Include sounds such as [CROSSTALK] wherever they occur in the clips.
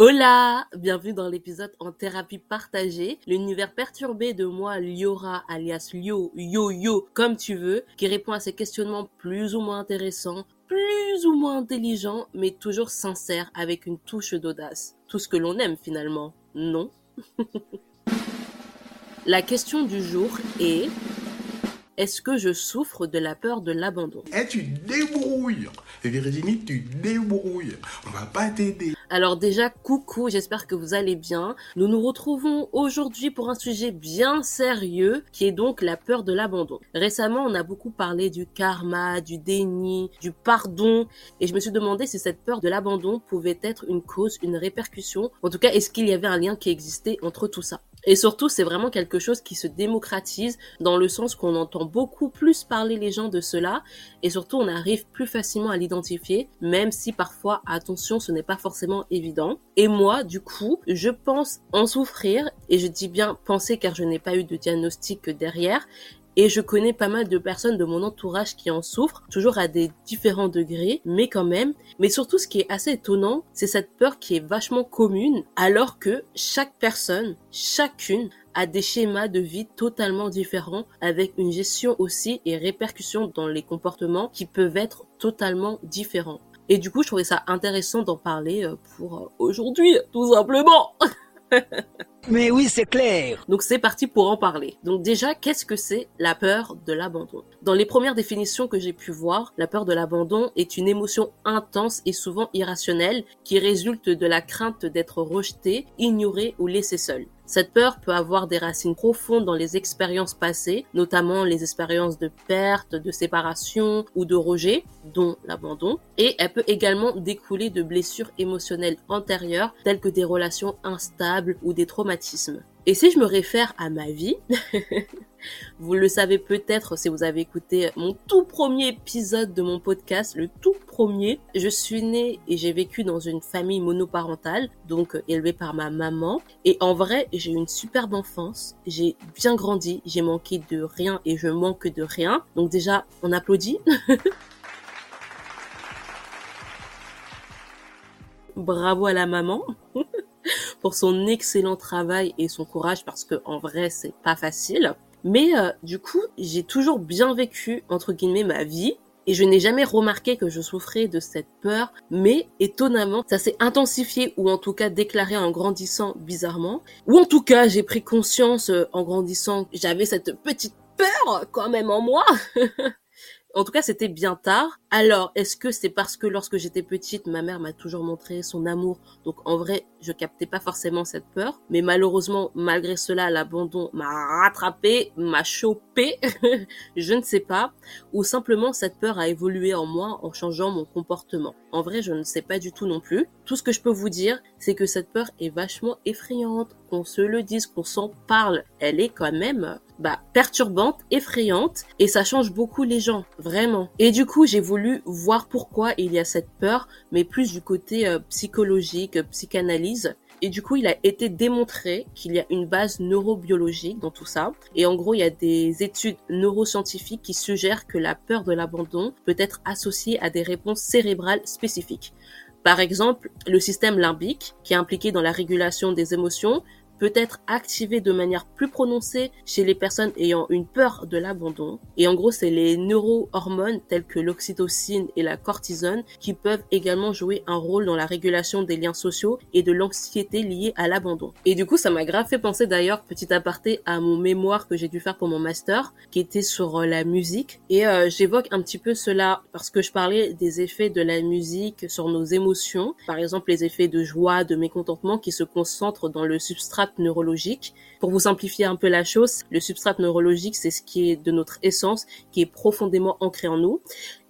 Hola Bienvenue dans l'épisode en thérapie partagée, l'univers perturbé de moi, Liora, alias Lio, Yo Yo, comme tu veux, qui répond à ces questionnements plus ou moins intéressants, plus ou moins intelligents, mais toujours sincères avec une touche d'audace. Tout ce que l'on aime finalement, non? [LAUGHS] La question du jour est est-ce que je souffre de la peur de l'abandon? Eh, tu débrouilles. Virginie, tu débrouilles. On va pas t'aider Alors déjà, coucou, j'espère que vous allez bien. Nous nous retrouvons aujourd'hui pour un sujet bien sérieux, qui est donc la peur de l'abandon. Récemment, on a beaucoup parlé du karma, du déni, du pardon, et je me suis demandé si cette peur de l'abandon pouvait être une cause, une répercussion. En tout cas, est-ce qu'il y avait un lien qui existait entre tout ça? Et surtout, c'est vraiment quelque chose qui se démocratise dans le sens qu'on entend beaucoup plus parler les gens de cela. Et surtout on arrive plus facilement à l'identifier, même si parfois, attention, ce n'est pas forcément évident. Et moi, du coup, je pense en souffrir. Et je dis bien penser car je n'ai pas eu de diagnostic derrière, et je connais pas mal de personnes de mon entourage qui en souffrent, toujours à des différents degrés, mais quand même. Mais surtout, ce qui est assez étonnant, c'est cette peur qui est vachement commune, alors que chaque personne, chacune, a des schémas de vie totalement différents, avec une gestion aussi et répercussions dans les comportements qui peuvent être totalement différents. Et du coup, je trouvais ça intéressant d'en parler euh, pour euh, aujourd'hui, tout simplement. [LAUGHS] Mais oui, c'est clair. Donc c'est parti pour en parler. Donc déjà, qu'est-ce que c'est la peur de l'abandon? Dans les premières définitions que j'ai pu voir, la peur de l'abandon est une émotion intense et souvent irrationnelle qui résulte de la crainte d'être rejeté, ignoré ou laissé seul. Cette peur peut avoir des racines profondes dans les expériences passées, notamment les expériences de perte, de séparation ou de rejet, dont l'abandon, et elle peut également découler de blessures émotionnelles antérieures telles que des relations instables ou des traumatismes. Et si je me réfère à ma vie, [LAUGHS] vous le savez peut-être si vous avez écouté mon tout premier épisode de mon podcast, le tout premier. Je suis née et j'ai vécu dans une famille monoparentale, donc élevée par ma maman. Et en vrai, j'ai eu une superbe enfance. J'ai bien grandi. J'ai manqué de rien et je manque de rien. Donc déjà, on applaudit. [LAUGHS] Bravo à la maman. Pour son excellent travail et son courage parce que en vrai c'est pas facile. Mais euh, du coup, j'ai toujours bien vécu entre guillemets ma vie et je n'ai jamais remarqué que je souffrais de cette peur, mais étonnamment, ça s'est intensifié ou en tout cas déclaré en grandissant bizarrement, ou en tout cas j'ai pris conscience euh, en grandissant j'avais cette petite peur quand même en moi. [LAUGHS] En tout cas, c'était bien tard. Alors, est-ce que c'est parce que lorsque j'étais petite, ma mère m'a toujours montré son amour? Donc, en vrai, je captais pas forcément cette peur. Mais malheureusement, malgré cela, l'abandon m'a rattrapé, m'a chopé. [LAUGHS] je ne sais pas. Ou simplement, cette peur a évolué en moi en changeant mon comportement. En vrai, je ne sais pas du tout non plus. Tout ce que je peux vous dire, c'est que cette peur est vachement effrayante. Qu'on se le dise, qu'on s'en parle. Elle est quand même bah, perturbante, effrayante, et ça change beaucoup les gens, vraiment. Et du coup, j'ai voulu voir pourquoi il y a cette peur, mais plus du côté euh, psychologique, psychanalyse. Et du coup, il a été démontré qu'il y a une base neurobiologique dans tout ça. Et en gros, il y a des études neuroscientifiques qui suggèrent que la peur de l'abandon peut être associée à des réponses cérébrales spécifiques. Par exemple, le système limbique, qui est impliqué dans la régulation des émotions, peut être activé de manière plus prononcée chez les personnes ayant une peur de l'abandon. Et en gros, c'est les neurohormones telles que l'oxytocine et la cortisone qui peuvent également jouer un rôle dans la régulation des liens sociaux et de l'anxiété liée à l'abandon. Et du coup, ça m'a grave fait penser d'ailleurs, petit aparté, à mon mémoire que j'ai dû faire pour mon master, qui était sur euh, la musique. Et euh, j'évoque un petit peu cela parce que je parlais des effets de la musique sur nos émotions. Par exemple, les effets de joie, de mécontentement qui se concentrent dans le substrat neurologique. Pour vous simplifier un peu la chose, le substrat neurologique, c'est ce qui est de notre essence, qui est profondément ancré en nous.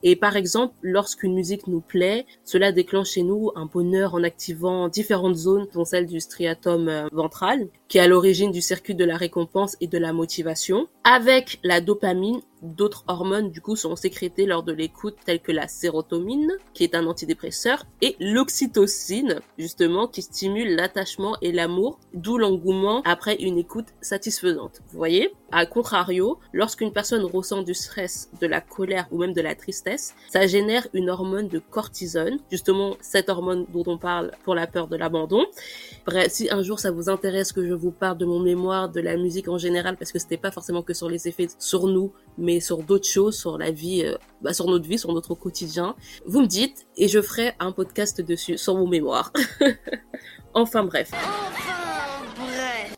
Et par exemple, lorsqu'une musique nous plaît, cela déclenche chez nous un bonheur en activant différentes zones, dont celle du striatum euh, ventral, qui est à l'origine du circuit de la récompense et de la motivation. Avec la dopamine, d'autres hormones du coup sont sécrétées lors de l'écoute, telles que la sérotonine, qui est un antidépresseur, et l'oxytocine, justement, qui stimule l'attachement et l'amour, d'où l'engouement après une écoute satisfaisante. Vous voyez? À contrario, lorsqu'une personne ressent du stress, de la colère ou même de la tristesse, ça génère une hormone de cortisone, justement cette hormone dont on parle pour la peur de l'abandon. Bref, si un jour ça vous intéresse que je vous parle de mon mémoire, de la musique en général, parce que c'était pas forcément que sur les effets sur nous, mais sur d'autres choses, sur la vie, euh, bah, sur notre vie, sur notre quotidien, vous me dites et je ferai un podcast dessus sur mon mémoire. [LAUGHS] enfin bref.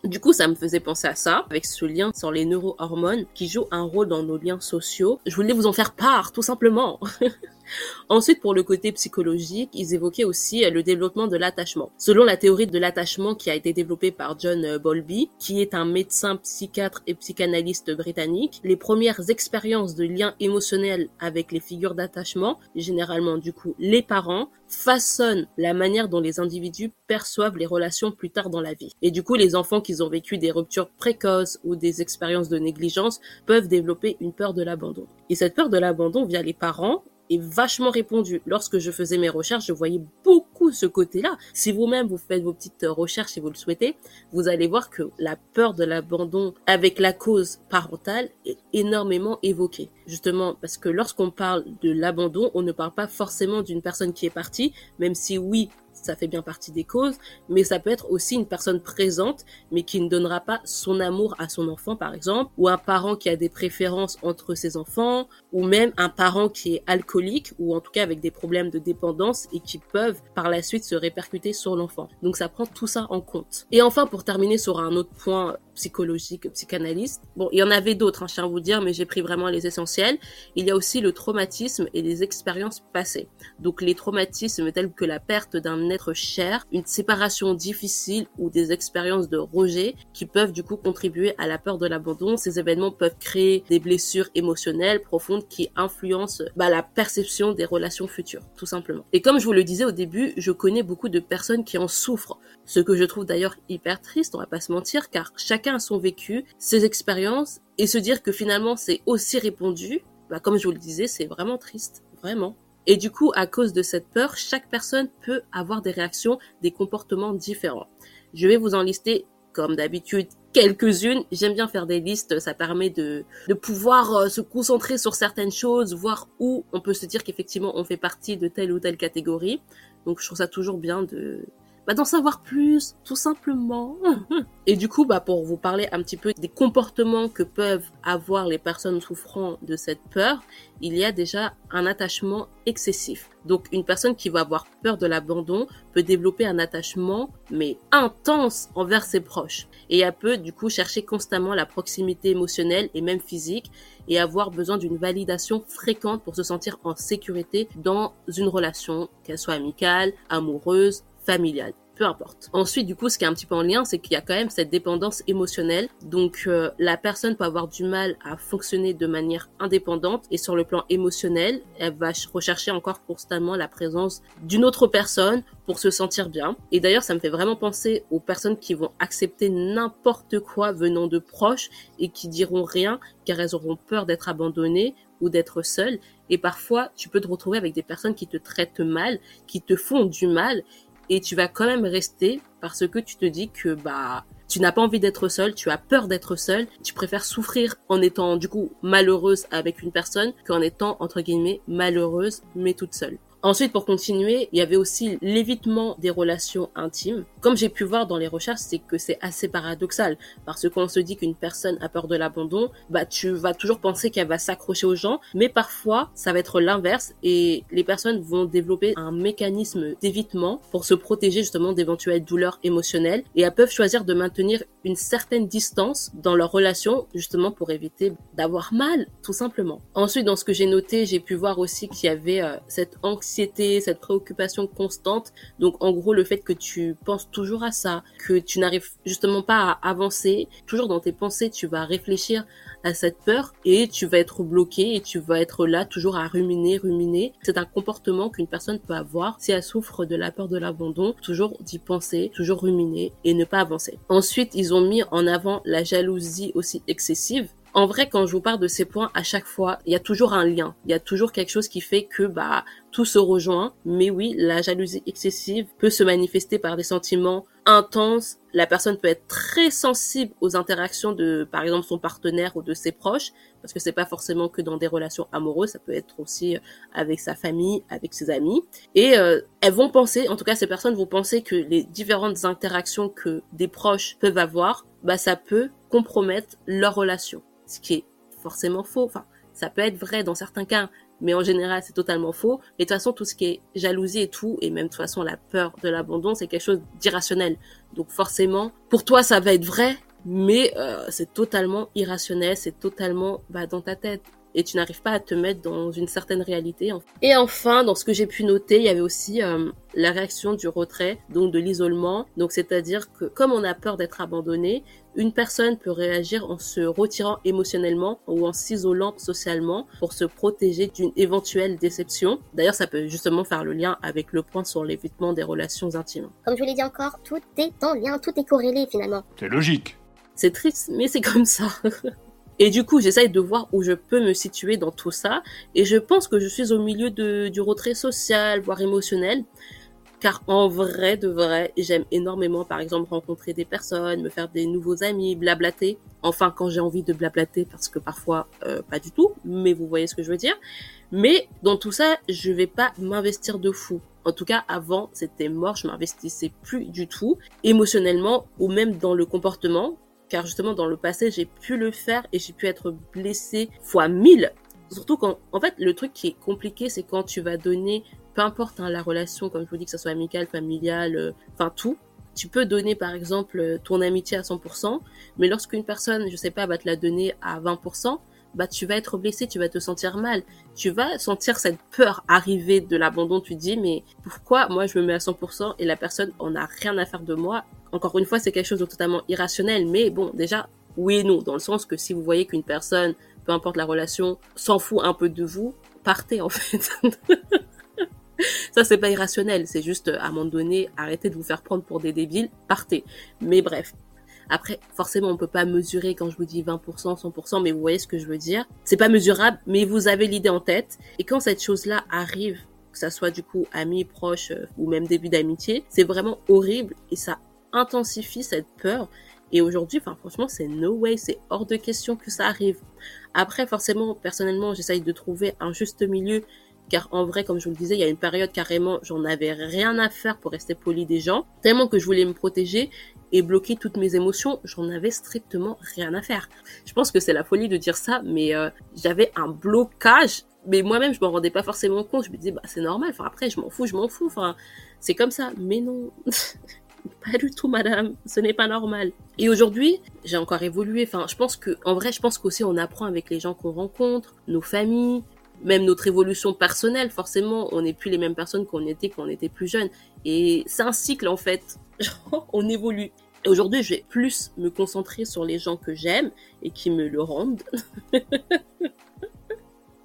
Du coup, ça me faisait penser à ça, avec ce lien sur les neurohormones qui jouent un rôle dans nos liens sociaux. Je voulais vous en faire part, tout simplement. [LAUGHS] Ensuite, pour le côté psychologique, ils évoquaient aussi euh, le développement de l'attachement. Selon la théorie de l'attachement qui a été développée par John euh, Bowlby, qui est un médecin psychiatre et psychanalyste britannique, les premières expériences de lien émotionnel avec les figures d'attachement, généralement du coup les parents, façonnent la manière dont les individus perçoivent les relations plus tard dans la vie. Et du coup, les enfants qui ont vécu des ruptures précoces ou des expériences de négligence peuvent développer une peur de l'abandon. Et cette peur de l'abandon via les parents est vachement répondu. Lorsque je faisais mes recherches, je voyais beaucoup ce côté-là. Si vous-même vous faites vos petites recherches si vous le souhaitez, vous allez voir que la peur de l'abandon avec la cause parentale est énormément évoquée. Justement parce que lorsqu'on parle de l'abandon, on ne parle pas forcément d'une personne qui est partie, même si oui, ça fait bien partie des causes, mais ça peut être aussi une personne présente, mais qui ne donnera pas son amour à son enfant, par exemple, ou un parent qui a des préférences entre ses enfants, ou même un parent qui est alcoolique, ou en tout cas avec des problèmes de dépendance et qui peuvent par la suite se répercuter sur l'enfant. Donc ça prend tout ça en compte. Et enfin, pour terminer sur un autre point psychologique, psychanalyste, bon, il y en avait d'autres, hein, je tiens à vous dire, mais j'ai pris vraiment les essentiels. Il y a aussi le traumatisme et les expériences passées. Donc les traumatismes tels que la perte d'un être cher, une séparation difficile ou des expériences de rejet qui peuvent du coup contribuer à la peur de l'abandon. Ces événements peuvent créer des blessures émotionnelles profondes qui influencent bah, la perception des relations futures, tout simplement. Et comme je vous le disais au début, je connais beaucoup de personnes qui en souffrent, ce que je trouve d'ailleurs hyper triste, on va pas se mentir, car chacun a son vécu, ses expériences, et se dire que finalement c'est aussi répondu, bah, comme je vous le disais, c'est vraiment triste, vraiment. Et du coup, à cause de cette peur, chaque personne peut avoir des réactions, des comportements différents. Je vais vous en lister, comme d'habitude, quelques-unes. J'aime bien faire des listes, ça permet de, de pouvoir euh, se concentrer sur certaines choses, voir où on peut se dire qu'effectivement on fait partie de telle ou telle catégorie. Donc je trouve ça toujours bien de, bah, d'en savoir plus, tout simplement. [LAUGHS] Et du coup, bah, pour vous parler un petit peu des comportements que peuvent avoir les personnes souffrant de cette peur, il y a déjà un attachement excessif. Donc, une personne qui va avoir peur de l'abandon peut développer un attachement, mais intense envers ses proches. Et elle peut, du coup, chercher constamment la proximité émotionnelle et même physique et avoir besoin d'une validation fréquente pour se sentir en sécurité dans une relation, qu'elle soit amicale, amoureuse, familiale peu importe. Ensuite, du coup, ce qui est un petit peu en lien, c'est qu'il y a quand même cette dépendance émotionnelle. Donc, euh, la personne peut avoir du mal à fonctionner de manière indépendante et sur le plan émotionnel, elle va rechercher encore constamment la présence d'une autre personne pour se sentir bien. Et d'ailleurs, ça me fait vraiment penser aux personnes qui vont accepter n'importe quoi venant de proches et qui diront rien car elles auront peur d'être abandonnées ou d'être seules. Et parfois, tu peux te retrouver avec des personnes qui te traitent mal, qui te font du mal et tu vas quand même rester parce que tu te dis que bah tu n'as pas envie d'être seule, tu as peur d'être seule, tu préfères souffrir en étant du coup malheureuse avec une personne qu'en étant entre guillemets malheureuse mais toute seule. Ensuite, pour continuer, il y avait aussi l'évitement des relations intimes. Comme j'ai pu voir dans les recherches, c'est que c'est assez paradoxal parce qu'on se dit qu'une personne a peur de l'abandon, bah tu vas toujours penser qu'elle va s'accrocher aux gens, mais parfois ça va être l'inverse et les personnes vont développer un mécanisme d'évitement pour se protéger justement d'éventuelles douleurs émotionnelles et elles peuvent choisir de maintenir une certaine distance dans leur relation justement pour éviter d'avoir mal tout simplement. Ensuite, dans ce que j'ai noté, j'ai pu voir aussi qu'il y avait euh, cette anxiété cette préoccupation constante. Donc en gros le fait que tu penses toujours à ça, que tu n'arrives justement pas à avancer, toujours dans tes pensées tu vas réfléchir à cette peur et tu vas être bloqué et tu vas être là toujours à ruminer, ruminer. C'est un comportement qu'une personne peut avoir si elle souffre de la peur de l'abandon, toujours d'y penser, toujours ruminer et ne pas avancer. Ensuite, ils ont mis en avant la jalousie aussi excessive en vrai, quand je vous parle de ces points, à chaque fois, il y a toujours un lien. Il y a toujours quelque chose qui fait que bah tout se rejoint. Mais oui, la jalousie excessive peut se manifester par des sentiments intenses. La personne peut être très sensible aux interactions de, par exemple, son partenaire ou de ses proches, parce que c'est pas forcément que dans des relations amoureuses, ça peut être aussi euh, avec sa famille, avec ses amis. Et euh, elles vont penser, en tout cas, ces personnes vont penser que les différentes interactions que des proches peuvent avoir, bah ça peut compromettre leur relation ce qui est forcément faux. Enfin, ça peut être vrai dans certains cas, mais en général, c'est totalement faux. Et de toute façon, tout ce qui est jalousie et tout, et même de toute façon, la peur de l'abandon, c'est quelque chose d'irrationnel. Donc forcément, pour toi, ça va être vrai, mais euh, c'est totalement irrationnel, c'est totalement bah, dans ta tête et tu n'arrives pas à te mettre dans une certaine réalité. Et enfin, dans ce que j'ai pu noter, il y avait aussi euh, la réaction du retrait, donc de l'isolement. Donc c'est-à-dire que comme on a peur d'être abandonné, une personne peut réagir en se retirant émotionnellement ou en s'isolant socialement pour se protéger d'une éventuelle déception. D'ailleurs, ça peut justement faire le lien avec le point sur l'évitement des relations intimes. Comme je vous l'ai dit encore, tout est en lien, tout est corrélé finalement. C'est logique. C'est triste, mais c'est comme ça. [LAUGHS] Et du coup, j'essaye de voir où je peux me situer dans tout ça. Et je pense que je suis au milieu de, du retrait social, voire émotionnel. Car en vrai, de vrai, j'aime énormément, par exemple, rencontrer des personnes, me faire des nouveaux amis, blablater. Enfin, quand j'ai envie de blablater, parce que parfois, euh, pas du tout, mais vous voyez ce que je veux dire. Mais dans tout ça, je vais pas m'investir de fou. En tout cas, avant, c'était mort, je m'investissais plus du tout, émotionnellement ou même dans le comportement car justement dans le passé j'ai pu le faire et j'ai pu être blessée fois mille. Surtout quand, en fait, le truc qui est compliqué, c'est quand tu vas donner, peu importe hein, la relation, comme je vous dis, que ce soit amicale, familiale, euh, enfin tout, tu peux donner par exemple ton amitié à 100%, mais lorsqu'une personne, je sais pas, va te la donner à 20%, bah tu vas être blessé, tu vas te sentir mal, tu vas sentir cette peur arriver de l'abandon. Tu dis mais pourquoi moi je me mets à 100% et la personne on a rien à faire de moi. Encore une fois c'est quelque chose de totalement irrationnel, mais bon déjà oui et non dans le sens que si vous voyez qu'une personne, peu importe la relation, s'en fout un peu de vous, partez en [LAUGHS] fait. Ça, c'est pas irrationnel. C'est juste, à un moment donné, arrêtez de vous faire prendre pour des débiles, partez. Mais bref, après, forcément, on peut pas mesurer quand je vous dis 20%, 100%, mais vous voyez ce que je veux dire. C'est pas mesurable, mais vous avez l'idée en tête. Et quand cette chose-là arrive, que ça soit du coup ami, proche euh, ou même début d'amitié, c'est vraiment horrible et ça intensifie cette peur. Et aujourd'hui, enfin franchement, c'est no way, c'est hors de question que ça arrive. Après, forcément, personnellement, j'essaye de trouver un juste milieu car en vrai, comme je vous le disais, il y a une période carrément, j'en avais rien à faire pour rester poli des gens, tellement que je voulais me protéger et bloquer toutes mes émotions, j'en avais strictement rien à faire. Je pense que c'est la folie de dire ça, mais euh, j'avais un blocage. Mais moi-même, je m'en rendais pas forcément compte. Je me disais, bah, c'est normal. Après, je m'en fous, je m'en fous. C'est comme ça. Mais non. [LAUGHS] [LAUGHS] pas du tout, madame. Ce n'est pas normal. Et aujourd'hui, j'ai encore évolué. Enfin, je pense que, en vrai, je pense qu'aussi on apprend avec les gens qu'on rencontre, nos familles, même notre évolution personnelle. Forcément, on n'est plus les mêmes personnes qu'on était quand on était plus jeune. Et c'est un cycle, en fait. [LAUGHS] on évolue. Et aujourd'hui, je vais plus me concentrer sur les gens que j'aime et qui me le rendent. [LAUGHS]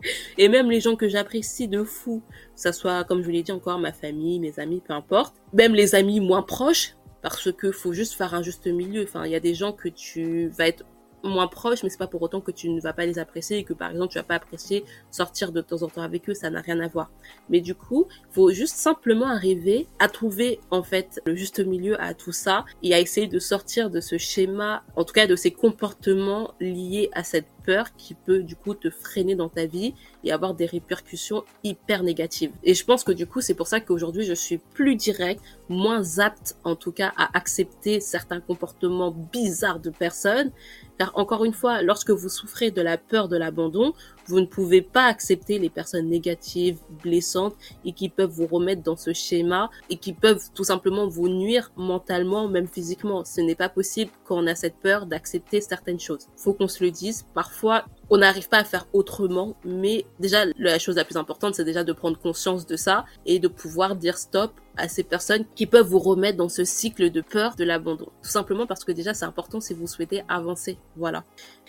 [LAUGHS] et même les gens que j'apprécie de fou, que ça soit, comme je vous l'ai dit encore, ma famille, mes amis, peu importe. Même les amis moins proches, parce que faut juste faire un juste milieu. Enfin, il y a des gens que tu vas être moins proches, mais c'est pas pour autant que tu ne vas pas les apprécier et que par exemple tu vas pas apprécier sortir de temps en temps avec eux, ça n'a rien à voir. Mais du coup, faut juste simplement arriver à trouver en fait le juste milieu à tout ça et à essayer de sortir de ce schéma, en tout cas de ces comportements liés à cette peur qui peut du coup te freiner dans ta vie et avoir des répercussions hyper négatives. Et je pense que du coup, c'est pour ça qu'aujourd'hui, je suis plus direct, moins apte en tout cas à accepter certains comportements bizarres de personnes. Car encore une fois, lorsque vous souffrez de la peur de l'abandon, vous ne pouvez pas accepter les personnes négatives, blessantes et qui peuvent vous remettre dans ce schéma et qui peuvent tout simplement vous nuire mentalement, même physiquement. Ce n'est pas possible quand on a cette peur d'accepter certaines choses. Faut qu'on se le dise. Parfois, on n'arrive pas à faire autrement, mais déjà, la chose la plus importante, c'est déjà de prendre conscience de ça et de pouvoir dire stop à ces personnes qui peuvent vous remettre dans ce cycle de peur de l'abandon. Tout simplement parce que déjà, c'est important si vous souhaitez avancer. Voilà.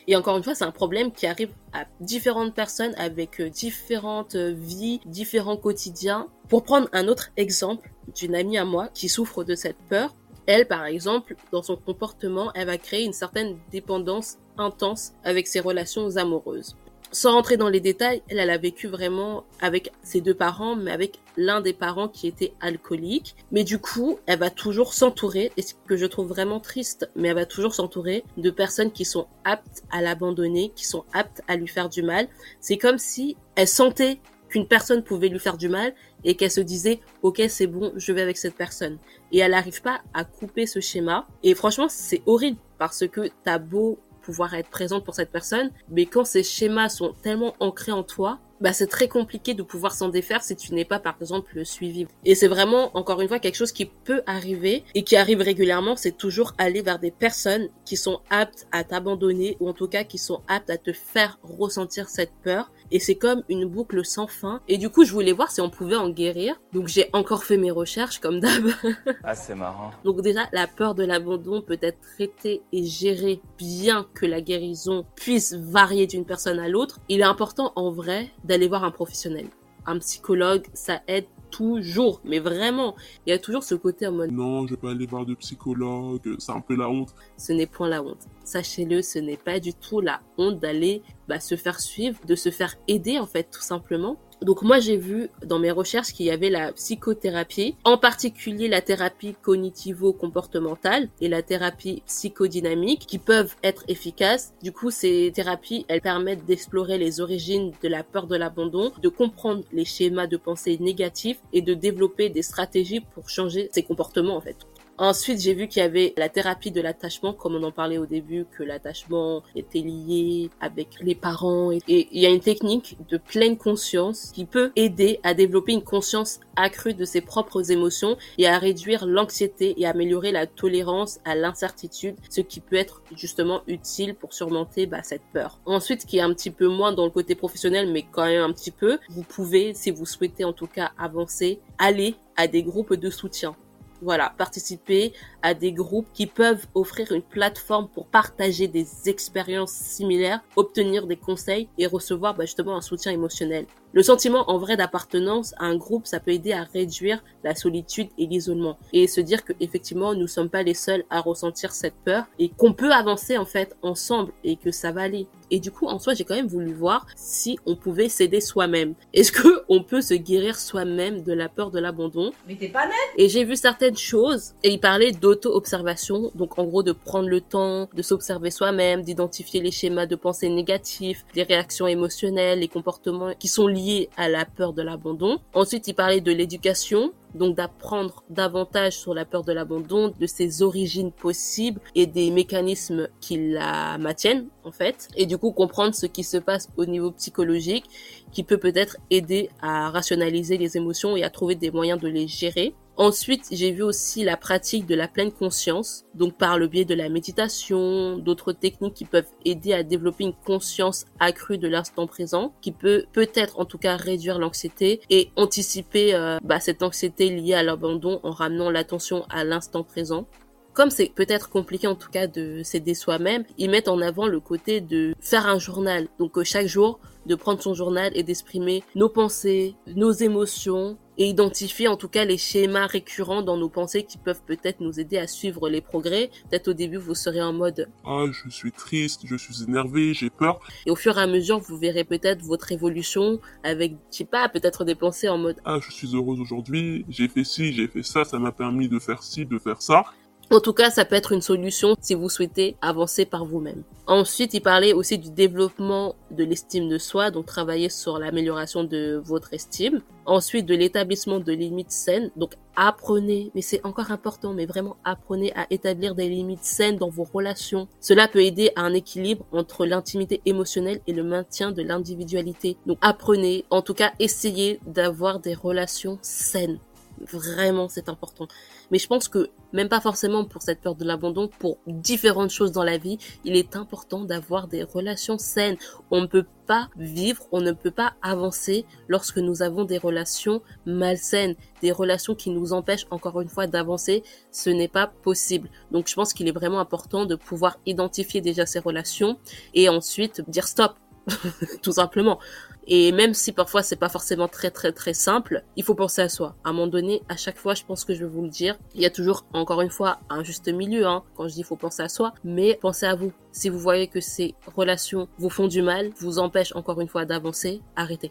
Et encore une fois, c'est un problème qui arrive à différentes personnes avec euh, différentes euh, vies, différents quotidiens. Pour prendre un autre exemple d'une amie à moi qui souffre de cette peur, elle, par exemple, dans son comportement, elle va créer une certaine dépendance intense avec ses relations amoureuses. Sans rentrer dans les détails, elle, elle a vécu vraiment avec ses deux parents, mais avec l'un des parents qui était alcoolique. Mais du coup, elle va toujours s'entourer, et ce que je trouve vraiment triste, mais elle va toujours s'entourer de personnes qui sont aptes à l'abandonner, qui sont aptes à lui faire du mal. C'est comme si elle sentait qu'une personne pouvait lui faire du mal et qu'elle se disait ok c'est bon je vais avec cette personne et elle n'arrive pas à couper ce schéma et franchement c'est horrible parce que t'as beau pouvoir être présente pour cette personne mais quand ces schémas sont tellement ancrés en toi bah c'est très compliqué de pouvoir s'en défaire si tu n'es pas par exemple suivi. Et c'est vraiment encore une fois quelque chose qui peut arriver et qui arrive régulièrement, c'est toujours aller vers des personnes qui sont aptes à t'abandonner ou en tout cas qui sont aptes à te faire ressentir cette peur et c'est comme une boucle sans fin. Et du coup, je voulais voir si on pouvait en guérir. Donc j'ai encore fait mes recherches comme d'hab. [LAUGHS] ah, c'est marrant. Donc déjà, la peur de l'abandon peut être traitée et gérée bien que la guérison puisse varier d'une personne à l'autre. Il est important en vrai d'aller voir un professionnel. Un psychologue, ça aide toujours, mais vraiment, il y a toujours ce côté en mode non, je vais pas aller voir de psychologue, c'est un peu la honte. Ce n'est point la honte. Sachez-le, ce n'est pas du tout la honte d'aller bah, se faire suivre, de se faire aider en fait, tout simplement. Donc moi j'ai vu dans mes recherches qu'il y avait la psychothérapie, en particulier la thérapie cognitivo-comportementale et la thérapie psychodynamique qui peuvent être efficaces. Du coup ces thérapies elles permettent d'explorer les origines de la peur de l'abandon, de comprendre les schémas de pensée négatifs et de développer des stratégies pour changer ses comportements en fait. Ensuite, j'ai vu qu'il y avait la thérapie de l'attachement, comme on en parlait au début, que l'attachement était lié avec les parents. Et il y a une technique de pleine conscience qui peut aider à développer une conscience accrue de ses propres émotions et à réduire l'anxiété et améliorer la tolérance à l'incertitude, ce qui peut être justement utile pour surmonter bah, cette peur. Ensuite, qui est un petit peu moins dans le côté professionnel, mais quand même un petit peu, vous pouvez, si vous souhaitez en tout cas avancer, aller à des groupes de soutien voilà, participer à des groupes qui peuvent offrir une plateforme pour partager des expériences similaires, obtenir des conseils et recevoir bah, justement un soutien émotionnel. Le sentiment en vrai d'appartenance à un groupe, ça peut aider à réduire la solitude et l'isolement et se dire que effectivement nous sommes pas les seuls à ressentir cette peur et qu'on peut avancer en fait ensemble et que ça va aller. Et du coup, en soi, j'ai quand même voulu voir si on pouvait s'aider soi-même. Est-ce que [LAUGHS] on peut se guérir soi-même de la peur de l'abandon? Mais t'es pas net Et j'ai vu certaines choses et il parlait d'auto-observation, donc en gros de prendre le temps de s'observer soi-même, d'identifier les schémas de pensée négatifs, les réactions émotionnelles, les comportements qui sont liés à la peur de l'abandon. Ensuite, il parlait de l'éducation, donc d'apprendre davantage sur la peur de l'abandon, de ses origines possibles et des mécanismes qui la maintiennent en fait, et du coup comprendre ce qui se passe au niveau psychologique qui peut peut-être aider à rationaliser les émotions et à trouver des moyens de les gérer. Ensuite, j'ai vu aussi la pratique de la pleine conscience, donc par le biais de la méditation, d'autres techniques qui peuvent aider à développer une conscience accrue de l'instant présent, qui peut peut-être en tout cas réduire l'anxiété et anticiper euh, bah, cette anxiété liée à l'abandon en ramenant l'attention à l'instant présent comme c'est peut-être compliqué en tout cas de s'aider soi-même, ils mettent en avant le côté de faire un journal. Donc euh, chaque jour, de prendre son journal et d'exprimer nos pensées, nos émotions et identifier en tout cas les schémas récurrents dans nos pensées qui peuvent peut-être nous aider à suivre les progrès. Peut-être au début vous serez en mode ah je suis triste, je suis énervé, j'ai peur. Et au fur et à mesure vous verrez peut-être votre évolution avec je sais pas peut-être des pensées en mode ah je suis heureuse aujourd'hui, j'ai fait ci, j'ai fait ça, ça m'a permis de faire ci, de faire ça. En tout cas, ça peut être une solution si vous souhaitez avancer par vous-même. Ensuite, il parlait aussi du développement de l'estime de soi, donc travailler sur l'amélioration de votre estime. Ensuite, de l'établissement de limites saines, donc apprenez, mais c'est encore important, mais vraiment apprenez à établir des limites saines dans vos relations. Cela peut aider à un équilibre entre l'intimité émotionnelle et le maintien de l'individualité. Donc apprenez, en tout cas essayez d'avoir des relations saines. Vraiment, c'est important. Mais je pense que même pas forcément pour cette peur de l'abandon, pour différentes choses dans la vie, il est important d'avoir des relations saines. On ne peut pas vivre, on ne peut pas avancer lorsque nous avons des relations malsaines, des relations qui nous empêchent encore une fois d'avancer. Ce n'est pas possible. Donc je pense qu'il est vraiment important de pouvoir identifier déjà ces relations et ensuite dire stop [LAUGHS] tout simplement. Et même si parfois c'est pas forcément très très très simple, il faut penser à soi. À un moment donné, à chaque fois, je pense que je vais vous le dire, il y a toujours, encore une fois, un juste milieu, hein, quand je dis il faut penser à soi, mais pensez à vous. Si vous voyez que ces relations vous font du mal, vous empêchent encore une fois d'avancer, arrêtez.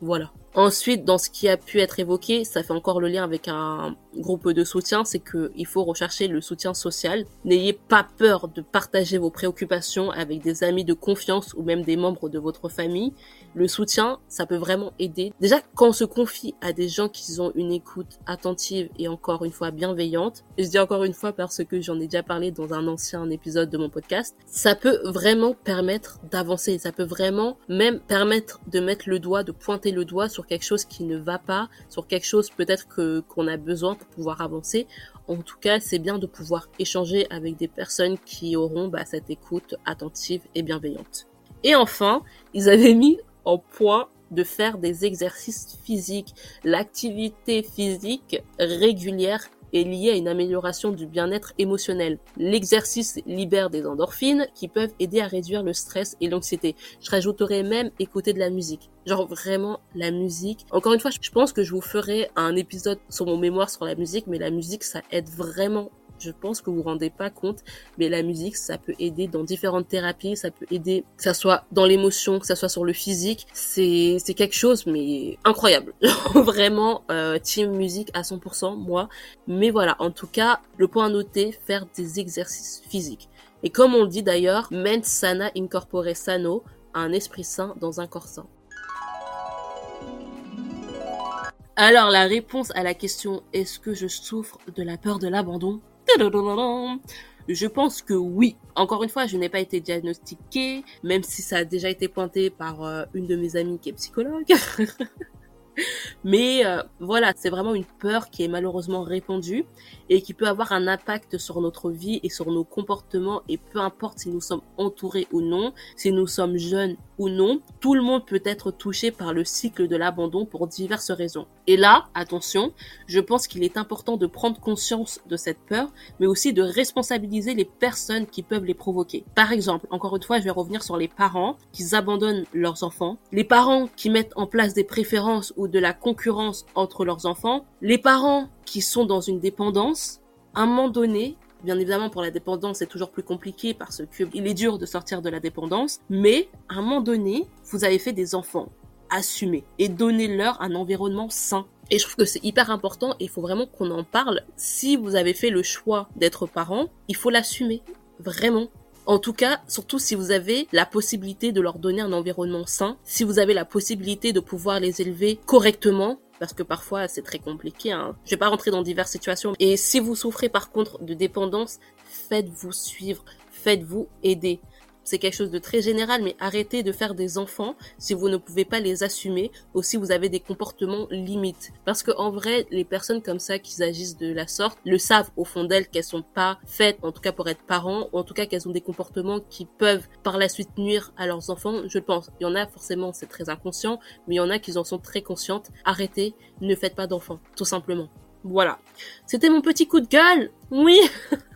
Voilà. Ensuite, dans ce qui a pu être évoqué, ça fait encore le lien avec un groupe de soutien, c'est qu'il faut rechercher le soutien social. N'ayez pas peur de partager vos préoccupations avec des amis de confiance ou même des membres de votre famille. Le soutien, ça peut vraiment aider. Déjà, quand on se confie à des gens qui ont une écoute attentive et encore une fois bienveillante, je dis encore une fois parce que j'en ai déjà parlé dans un ancien épisode de mon podcast, ça peut vraiment permettre d'avancer. Ça peut vraiment même permettre de mettre le doigt, de pointer le doigt sur quelque chose qui ne va pas, sur quelque chose peut-être que qu'on a besoin pour pouvoir avancer. En tout cas, c'est bien de pouvoir échanger avec des personnes qui auront bah, cette écoute attentive et bienveillante. Et enfin, ils avaient mis en point de faire des exercices physiques. L'activité physique régulière est liée à une amélioration du bien-être émotionnel. L'exercice libère des endorphines qui peuvent aider à réduire le stress et l'anxiété. Je rajouterais même écouter de la musique. Genre vraiment la musique. Encore une fois, je pense que je vous ferai un épisode sur mon mémoire sur la musique, mais la musique, ça aide vraiment je pense que vous vous rendez pas compte, mais la musique, ça peut aider dans différentes thérapies, ça peut aider, que ça soit dans l'émotion, que ça soit sur le physique. C'est, quelque chose, mais incroyable. [LAUGHS] Vraiment, euh, team musique à 100%, moi. Mais voilà, en tout cas, le point à noter, faire des exercices physiques. Et comme on le dit d'ailleurs, mens sana incorpore sano, un esprit sain dans un corps sain. Alors la réponse à la question est-ce que je souffre de la peur de l'abandon? Je pense que oui. Encore une fois, je n'ai pas été diagnostiquée, même si ça a déjà été pointé par euh, une de mes amies qui est psychologue. [LAUGHS] Mais euh, voilà, c'est vraiment une peur qui est malheureusement répandue et qui peut avoir un impact sur notre vie et sur nos comportements et peu importe si nous sommes entourés ou non, si nous sommes jeunes ou non, tout le monde peut être touché par le cycle de l'abandon pour diverses raisons. Et là, attention, je pense qu'il est important de prendre conscience de cette peur, mais aussi de responsabiliser les personnes qui peuvent les provoquer. Par exemple, encore une fois, je vais revenir sur les parents qui abandonnent leurs enfants, les parents qui mettent en place des préférences ou de la concurrence entre leurs enfants, les parents qui sont dans une dépendance, à un moment donné, Bien évidemment, pour la dépendance, c'est toujours plus compliqué parce que il est dur de sortir de la dépendance. Mais, à un moment donné, vous avez fait des enfants. Assumez. Et donnez-leur un environnement sain. Et je trouve que c'est hyper important et il faut vraiment qu'on en parle. Si vous avez fait le choix d'être parent, il faut l'assumer. Vraiment. En tout cas, surtout si vous avez la possibilité de leur donner un environnement sain, si vous avez la possibilité de pouvoir les élever correctement, parce que parfois c'est très compliqué. Hein. Je vais pas rentrer dans diverses situations. Et si vous souffrez par contre de dépendance, faites-vous suivre, faites-vous aider c'est quelque chose de très général, mais arrêtez de faire des enfants si vous ne pouvez pas les assumer ou si vous avez des comportements limites. Parce que en vrai, les personnes comme ça qui agissent de la sorte le savent au fond d'elles qu'elles sont pas faites, en tout cas pour être parents, ou en tout cas qu'elles ont des comportements qui peuvent par la suite nuire à leurs enfants. Je pense. Il y en a forcément, c'est très inconscient, mais il y en a qui en sont très conscientes. Arrêtez, ne faites pas d'enfants, tout simplement. Voilà. C'était mon petit coup de gueule. Oui. [LAUGHS]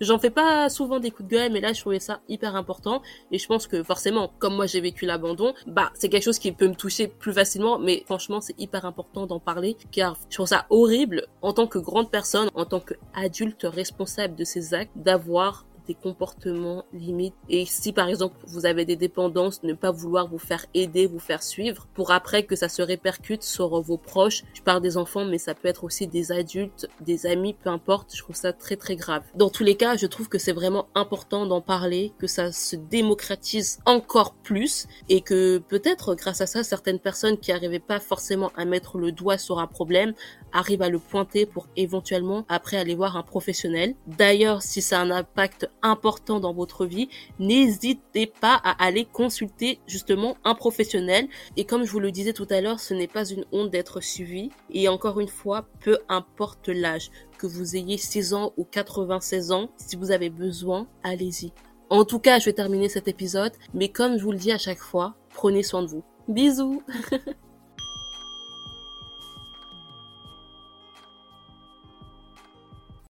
J'en fais pas souvent des coups de gueule, mais là, je trouvais ça hyper important. Et je pense que forcément, comme moi j'ai vécu l'abandon, bah, c'est quelque chose qui peut me toucher plus facilement. Mais franchement, c'est hyper important d'en parler, car je trouve ça horrible en tant que grande personne, en tant qu'adulte responsable de ses actes, d'avoir des comportements limites. Et si par exemple vous avez des dépendances, ne pas vouloir vous faire aider, vous faire suivre, pour après que ça se répercute sur vos proches. Je parle des enfants, mais ça peut être aussi des adultes, des amis, peu importe. Je trouve ça très très grave. Dans tous les cas, je trouve que c'est vraiment important d'en parler, que ça se démocratise encore plus et que peut-être grâce à ça, certaines personnes qui n'arrivaient pas forcément à mettre le doigt sur un problème arrivent à le pointer pour éventuellement après aller voir un professionnel. D'ailleurs, si ça a un impact important dans votre vie, n'hésitez pas à aller consulter justement un professionnel. Et comme je vous le disais tout à l'heure, ce n'est pas une honte d'être suivi. Et encore une fois, peu importe l'âge, que vous ayez 6 ans ou 96 ans, si vous avez besoin, allez-y. En tout cas, je vais terminer cet épisode, mais comme je vous le dis à chaque fois, prenez soin de vous. Bisous [LAUGHS]